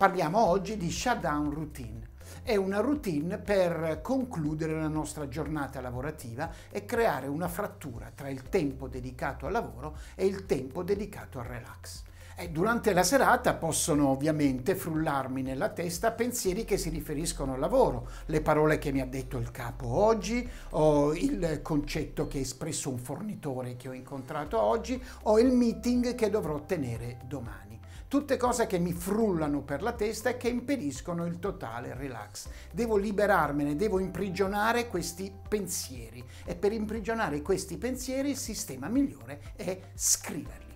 Parliamo oggi di shutdown routine. È una routine per concludere la nostra giornata lavorativa e creare una frattura tra il tempo dedicato al lavoro e il tempo dedicato al relax. E durante la serata possono ovviamente frullarmi nella testa pensieri che si riferiscono al lavoro, le parole che mi ha detto il capo oggi, o il concetto che ha espresso un fornitore che ho incontrato oggi, o il meeting che dovrò tenere domani tutte cose che mi frullano per la testa e che impediscono il totale relax. Devo liberarmene, devo imprigionare questi pensieri e per imprigionare questi pensieri il sistema migliore è scriverli.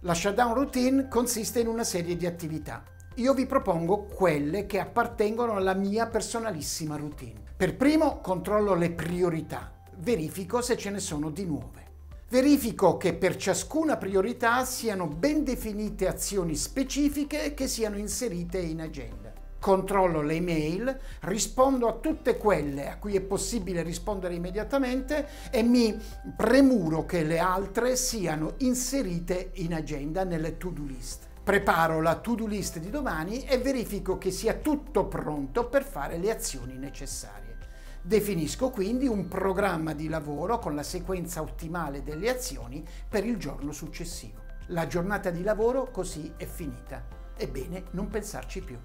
La shutdown routine consiste in una serie di attività. Io vi propongo quelle che appartengono alla mia personalissima routine. Per primo controllo le priorità, verifico se ce ne sono di nuove. Verifico che per ciascuna priorità siano ben definite azioni specifiche che siano inserite in agenda. Controllo le email, rispondo a tutte quelle a cui è possibile rispondere immediatamente e mi premuro che le altre siano inserite in agenda nelle to-do list. Preparo la to-do list di domani e verifico che sia tutto pronto per fare le azioni necessarie. Definisco quindi un programma di lavoro con la sequenza ottimale delle azioni per il giorno successivo. La giornata di lavoro così è finita. È bene non pensarci più.